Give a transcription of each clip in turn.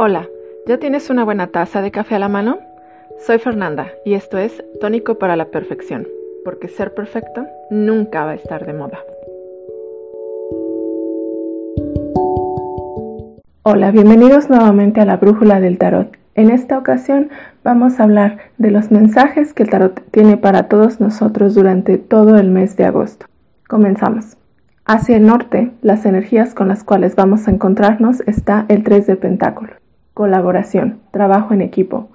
Hola, ¿ya tienes una buena taza de café a la mano? Soy Fernanda y esto es Tónico para la Perfección, porque ser perfecto nunca va a estar de moda. Hola, bienvenidos nuevamente a la Brújula del Tarot. En esta ocasión vamos a hablar de los mensajes que el tarot tiene para todos nosotros durante todo el mes de agosto. Comenzamos. Hacia el norte, las energías con las cuales vamos a encontrarnos está el 3 de Pentáculos colaboración, trabajo en equipo.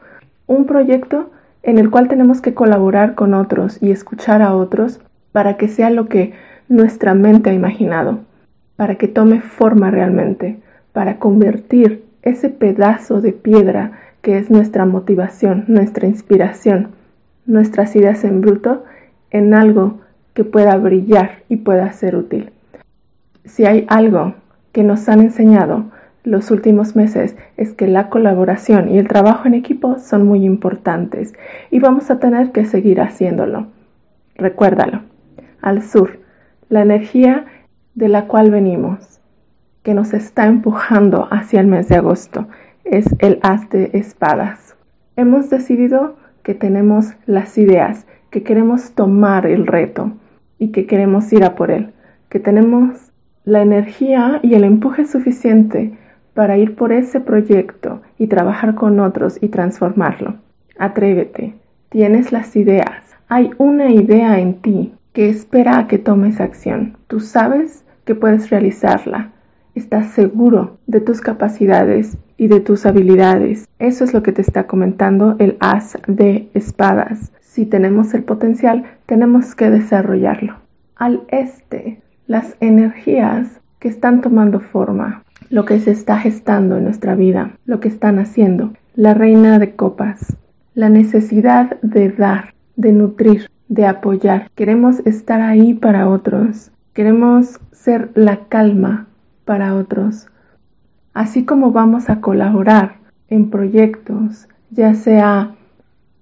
Un proyecto en el cual tenemos que colaborar con otros y escuchar a otros para que sea lo que nuestra mente ha imaginado, para que tome forma realmente, para convertir ese pedazo de piedra que es nuestra motivación, nuestra inspiración, nuestras ideas en bruto, en algo que pueda brillar y pueda ser útil. Si hay algo que nos han enseñado los últimos meses es que la colaboración y el trabajo en equipo son muy importantes y vamos a tener que seguir haciéndolo. Recuérdalo. Al sur, la energía de la cual venimos, que nos está empujando hacia el mes de agosto, es el haz de espadas. Hemos decidido que tenemos las ideas, que queremos tomar el reto y que queremos ir a por él, que tenemos la energía y el empuje suficiente para ir por ese proyecto y trabajar con otros y transformarlo. Atrévete, tienes las ideas, hay una idea en ti que espera a que tomes acción. Tú sabes que puedes realizarla, estás seguro de tus capacidades y de tus habilidades. Eso es lo que te está comentando el as de espadas. Si tenemos el potencial, tenemos que desarrollarlo. Al este, las energías que están tomando forma lo que se está gestando en nuestra vida, lo que están haciendo. La reina de copas, la necesidad de dar, de nutrir, de apoyar. Queremos estar ahí para otros. Queremos ser la calma para otros. Así como vamos a colaborar en proyectos, ya sea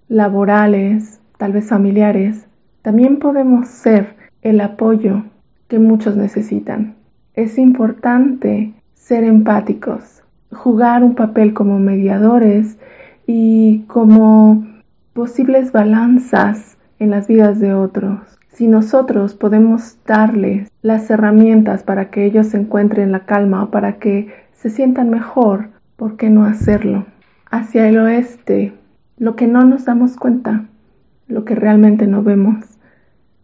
laborales, tal vez familiares, también podemos ser el apoyo que muchos necesitan. Es importante ser empáticos, jugar un papel como mediadores y como posibles balanzas en las vidas de otros. Si nosotros podemos darles las herramientas para que ellos encuentren la calma para que se sientan mejor, ¿por qué no hacerlo? Hacia el oeste, lo que no nos damos cuenta, lo que realmente no vemos,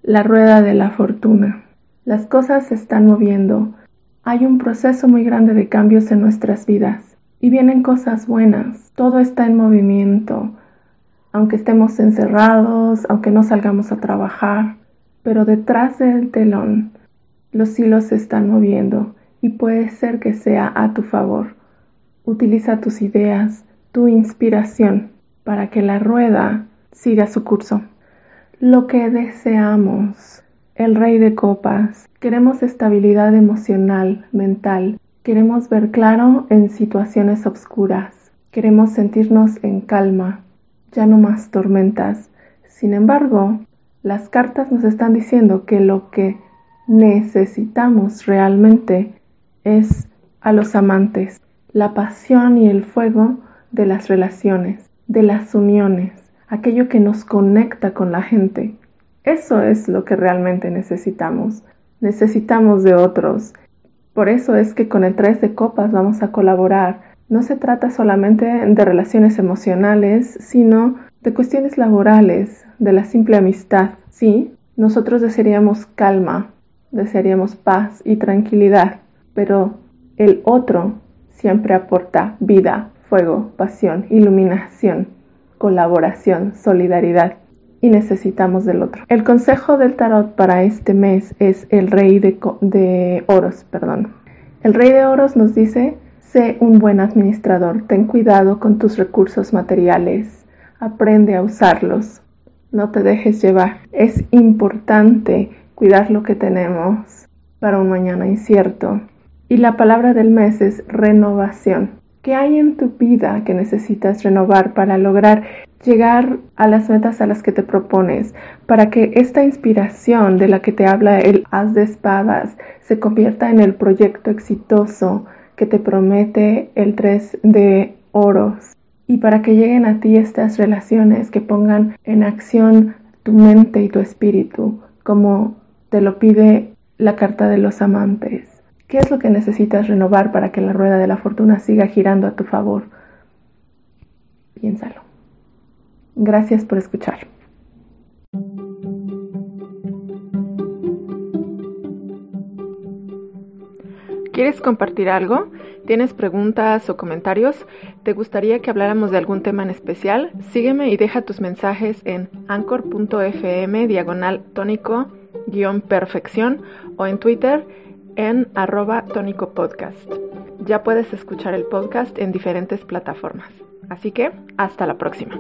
la rueda de la fortuna. Las cosas se están moviendo hay un proceso muy grande de cambios en nuestras vidas y vienen cosas buenas. Todo está en movimiento, aunque estemos encerrados, aunque no salgamos a trabajar, pero detrás del telón los hilos se están moviendo y puede ser que sea a tu favor. Utiliza tus ideas, tu inspiración para que la rueda siga su curso. Lo que deseamos el rey de copas. Queremos estabilidad emocional, mental. Queremos ver claro en situaciones oscuras. Queremos sentirnos en calma, ya no más tormentas. Sin embargo, las cartas nos están diciendo que lo que necesitamos realmente es a los amantes, la pasión y el fuego de las relaciones, de las uniones, aquello que nos conecta con la gente, eso es lo que realmente necesitamos. Necesitamos de otros. Por eso es que con el 3 de copas vamos a colaborar. No se trata solamente de relaciones emocionales, sino de cuestiones laborales, de la simple amistad. Sí, nosotros desearíamos calma, desearíamos paz y tranquilidad, pero el otro siempre aporta vida, fuego, pasión, iluminación, colaboración, solidaridad y necesitamos del otro. El consejo del tarot para este mes es el rey de, de oros, perdón. El rey de oros nos dice, sé un buen administrador, ten cuidado con tus recursos materiales, aprende a usarlos, no te dejes llevar. Es importante cuidar lo que tenemos para un mañana incierto. Y la palabra del mes es renovación. ¿Qué hay en tu vida que necesitas renovar para lograr llegar a las metas a las que te propones, para que esta inspiración de la que te habla el haz de espadas se convierta en el proyecto exitoso que te promete el 3 de oros y para que lleguen a ti estas relaciones que pongan en acción tu mente y tu espíritu, como te lo pide la carta de los amantes. ¿Qué es lo que necesitas renovar para que la rueda de la fortuna siga girando a tu favor? Piénsalo. Gracias por escuchar. ¿Quieres compartir algo? ¿Tienes preguntas o comentarios? ¿Te gustaría que habláramos de algún tema en especial? Sígueme y deja tus mensajes en anchor.fm diagonal tónico guion perfección o en Twitter en arroba tónico podcast. Ya puedes escuchar el podcast en diferentes plataformas. Así que hasta la próxima.